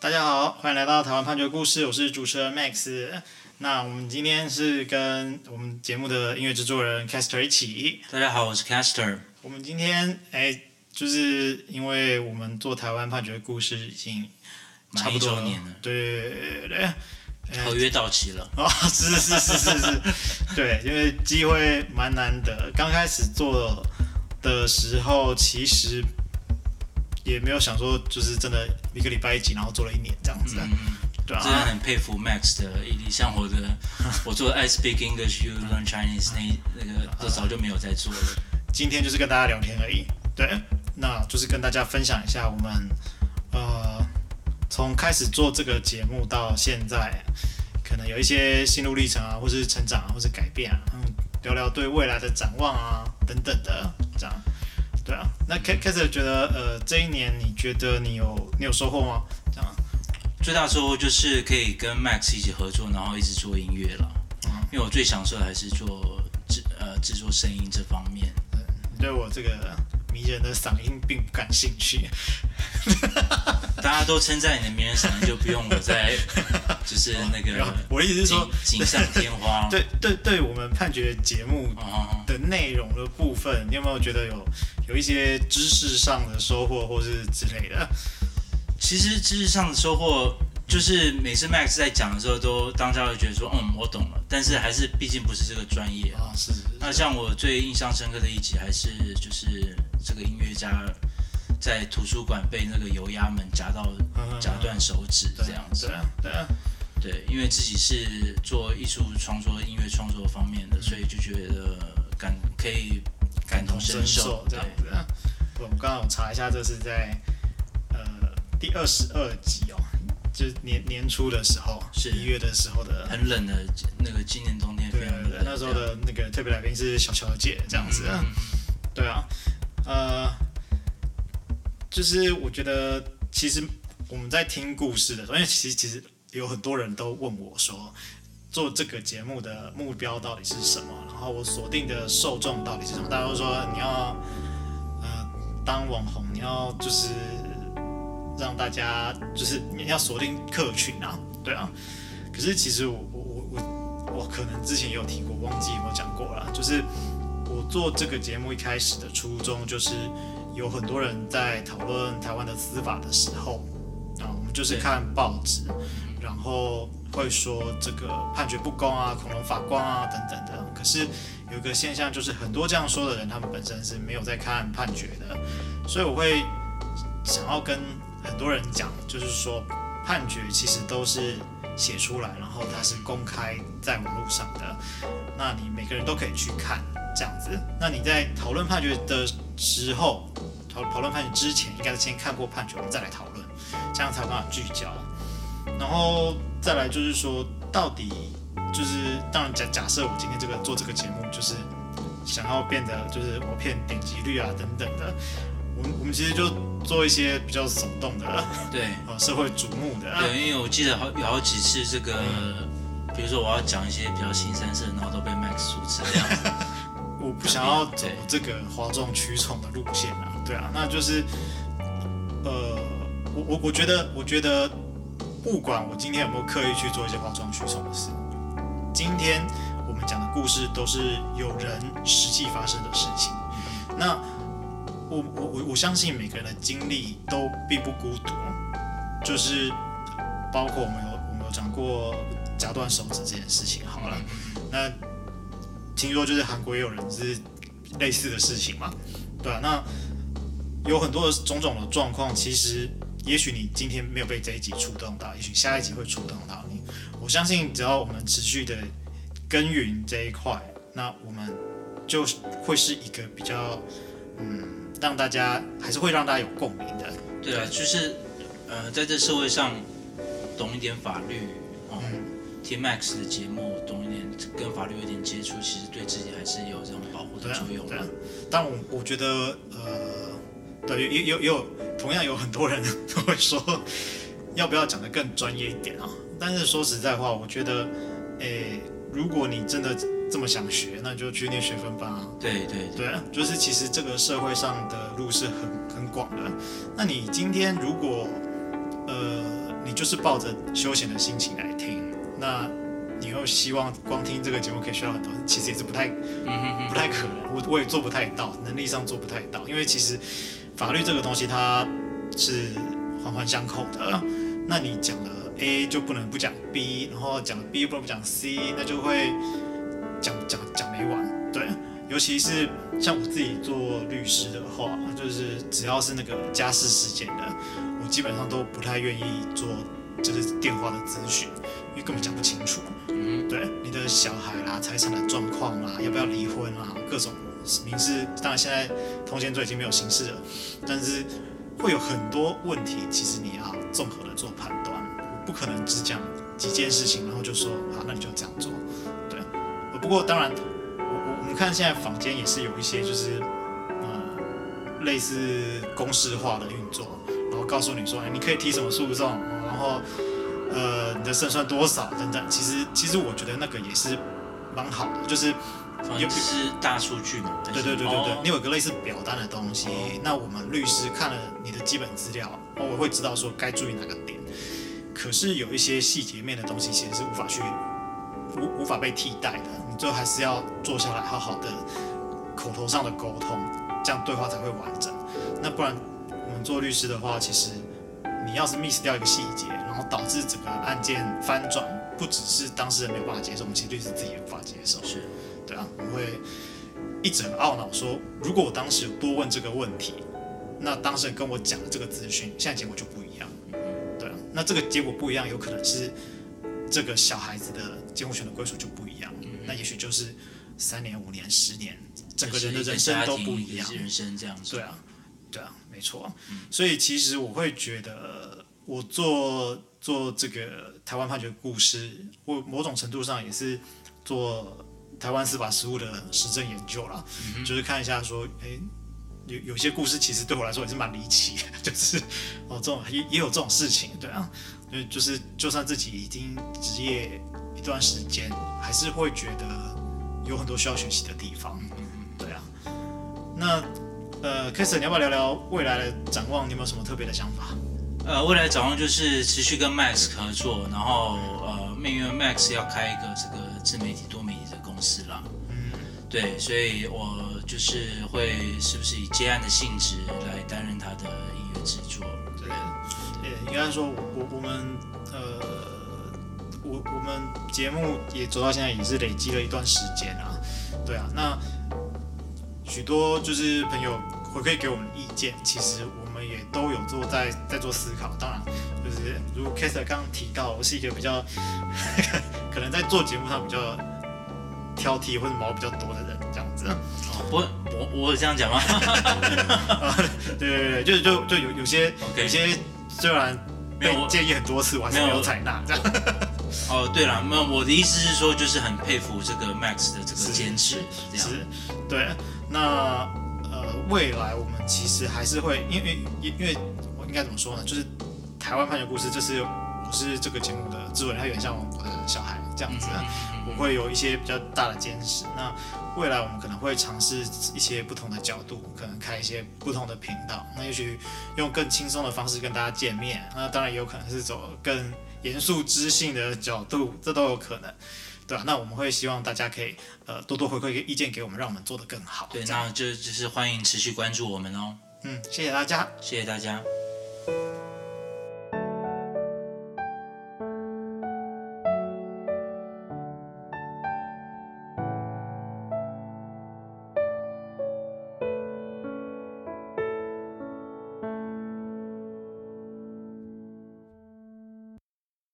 大家好，欢迎来到台湾判决故事，我是主持人 Max。那我们今天是跟我们节目的音乐制作人 Caster 一起。大家好，我是 Caster。我们今天哎，就是因为我们做台湾判决故事已经差不多一周年了，对对对，合约到期了。哦，是是是是是，对，因为机会蛮难得。刚开始做的时候，其实。也没有想说，就是真的一个礼拜一集，然后做了一年这样子，嗯、对啊。真的很佩服 Max 的毅力，像我的，我做 I Speak English, You Learn Chinese 那那个，都早就没有在做了。今天就是跟大家聊天而已，对，那就是跟大家分享一下我们，呃，从开始做这个节目到现在，可能有一些心路历程啊，或是成长啊，或是改变啊，嗯，聊聊对未来的展望啊，等等的这样。对啊，那 K 开始觉得，呃，这一年你觉得你有你有收获吗？这样，最大收获就是可以跟 Max 一起合作，然后一直做音乐了。嗯，因为我最享受的还是做制呃制作声音这方面。对，你对我这个迷人的嗓音并不感兴趣。大家都称赞你的名人嗓音，就不用我再 就是那个。我的意思是说，锦上添花。对对对，我们判决节目的内容的部分，你有没有觉得有？有一些知识上的收获，或是之类的。其实知识上的收获，就是每次 Max 在讲的时候，都当下会觉得说，嗯，我懂了。但是还是毕竟不是这个专业啊。是，是。那像我最印象深刻的一集，还是就是这个音乐家在图书馆被那个油压门夹到夹断手指这样子。对啊，对啊。对，因为自己是做艺术创作、音乐创作方面的，所以就觉得感可以。感同身受这样子，我们刚刚我查一下，这是在呃第二十二集哦，就是年年初的时候，是一月的时候的，很冷的那个今年冬天，非常冷。那时候的那个特别来宾是小乔姐这样子，嗯、对啊，呃，就是我觉得其实我们在听故事的时候，因为其实其实有很多人都问我说。做这个节目的目标到底是什么？然后我锁定的受众到底是什么？大家都说你要呃当网红，你要就是让大家就是你要锁定客群啊，对啊。可是其实我我我我我可能之前也有提过，忘记有没有讲过了。就是我做这个节目一开始的初衷，就是有很多人在讨论台湾的司法的时候啊，我们就是看报纸，然后。会说这个判决不公啊，恐龙法官啊等等的。可是有一个现象，就是很多这样说的人，他们本身是没有在看判决的。所以我会想要跟很多人讲，就是说判决其实都是写出来，然后它是公开在网络上的，那你每个人都可以去看这样子。那你在讨论判决的时候，讨讨论判决之前，应该是先看过判决，我们再来讨论，这样才有办法聚焦。然后。再来就是说，到底就是当然假假设我今天这个做这个节目，就是想要变得就是我骗点击率啊等等的，我 们我们其实就做一些比较耸动的，对，呃社会瞩目的，对，因为我记得好有好几次这个，比如说我要讲一些比较新三色，然后都被 Max 阻止这样子，我不想要走这个哗众取宠的路线啊，对啊，那就是呃，我我我觉得我觉得。不管我今天有没有刻意去做一些哗众取宠的事，今天我们讲的故事都是有人实际发生的事情。那我我我我相信每个人的经历都并不孤独，就是包括我们有我们有讲过夹断手指这件事情。好了，那听说就是韩国也有人是类似的事情嘛，对啊，那有很多的种种的状况，其实。也许你今天没有被这一集触动到，也许下一集会触动到你。我相信，只要我们持续的耕耘这一块，那我们就会是一个比较，嗯，让大家还是会让大家有共鸣的。对啊，就是呃，在这社会上懂一点法律，嗯，听 Max 的节目，懂一点跟法律有点接触，其实对自己还是有这种保护的作用的。但我我觉得，呃。对，有有有，同样有很多人都会说，要不要讲得更专业一点啊？但是说实在话，我觉得，诶，如果你真的这么想学，那就去念学分班啊。对对对，对，就是其实这个社会上的路是很很广的。那你今天如果，呃，你就是抱着休闲的心情来听，那你又希望光听这个节目可以学到很多，其实也是不太，不太可能。我我也做不太到，能力上做不太到，因为其实法律这个东西它是环环相扣的。那你讲了 A 就不能不讲 B，然后讲了 B 又不能不讲 C，那就会讲讲讲没完。对，尤其是像我自己做律师的话，就是只要是那个家事事件的，我基本上都不太愿意做，就是电话的咨询，因为根本讲不清楚。嗯，对，你的小孩啦、财产的状况啦、要不要离婚啊，各种民事，当然现在通奸罪已经没有刑事了，但是会有很多问题，其实你要综合的做判断，不可能只讲几件事情，然后就说好，那你就这样做。对，不过当然，我我我们看现在坊间也是有一些就是呃类似公式化的运作，然后告诉你说，哎，你可以提什么诉讼，然后。呃，你的胜算多少等等，其实其实我觉得那个也是蛮好的，就是也不是大数据嘛。对对对对对，哦、你有个类似表单的东西，哦、那我们律师看了你的基本资料，我会知道说该注意哪个点。可是有一些细节面的东西，其实是无法去无无法被替代的，你最后还是要坐下来好好的口头上的沟通，这样对话才会完整。那不然我们做律师的话，其实你要是 miss 掉一个细节。然后导致整个案件翻转，不只是当事人没有办法接受，我们其实律师自己也无法接受。是，对啊，我会一直很懊恼说，如果我当时有多问这个问题，那当事人跟我讲的这个资讯，现在结果就不一样。对啊，那这个结果不一样，有可能是这个小孩子的监护权的归属就不一样。那也许就是三年、五年、十年，整个人的人生都不一样。人生这样子。对啊，对啊，没错。所以其实我会觉得，我做。做这个台湾判决故事，我某种程度上也是做台湾司法实务的实证研究啦，嗯、就是看一下说，哎，有有些故事其实对我来说也是蛮离奇的，就是哦，这种也也有这种事情，对啊，就就是就算自己已经职业一段时间，还是会觉得有很多需要学习的地方，对啊。那呃，Kester，你要不要聊聊未来的展望？你有没有什么特别的想法？呃，未来展望就是持续跟 Max 合作，然后呃，因为 Max 要开一个这个自媒体多媒体的公司啦。嗯，对，所以我就是会是不是以接案的性质来担任他的音乐制作？对，对，应该说我我们呃，我我们节目也走到现在也是累积了一段时间啊。对啊，那许多就是朋友回馈给我们的意见，其实我们。也都有做在在做思考，当然就是如 Kester 刚刚提到，我是一个比较 可能在做节目上比较挑剔或者毛比较多的人，这样子。哦，不，我我有这样讲吗？对对对，就是就就有有些.有些虽然没有建议很多次，我还是没有采纳这样。哦，对了，那，我的意思是说，就是很佩服这个 Max 的这个坚持，这样。是，对，那呃。未来我们其实还是会，因为因因为我应该怎么说呢？就是台湾判决故事，这是我是这个节目的制作人，他有点像我的小孩这样子，我会有一些比较大的坚持。那未来我们可能会尝试一些不同的角度，可能开一些不同的频道。那也许用更轻松的方式跟大家见面。那当然也有可能是走更严肃知性的角度，这都有可能。对啊，那我们会希望大家可以呃多多回馈一个意见给我们，让我们做得更好。对，那就就是欢迎持续关注我们哦。嗯，谢谢大家，谢谢大家。